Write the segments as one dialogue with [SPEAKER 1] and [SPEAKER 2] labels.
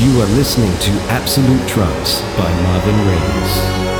[SPEAKER 1] You are listening to Absolute Trance by Marvin Reyes.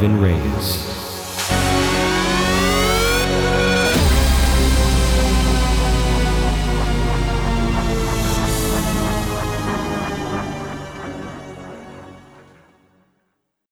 [SPEAKER 2] Kevin Reyes.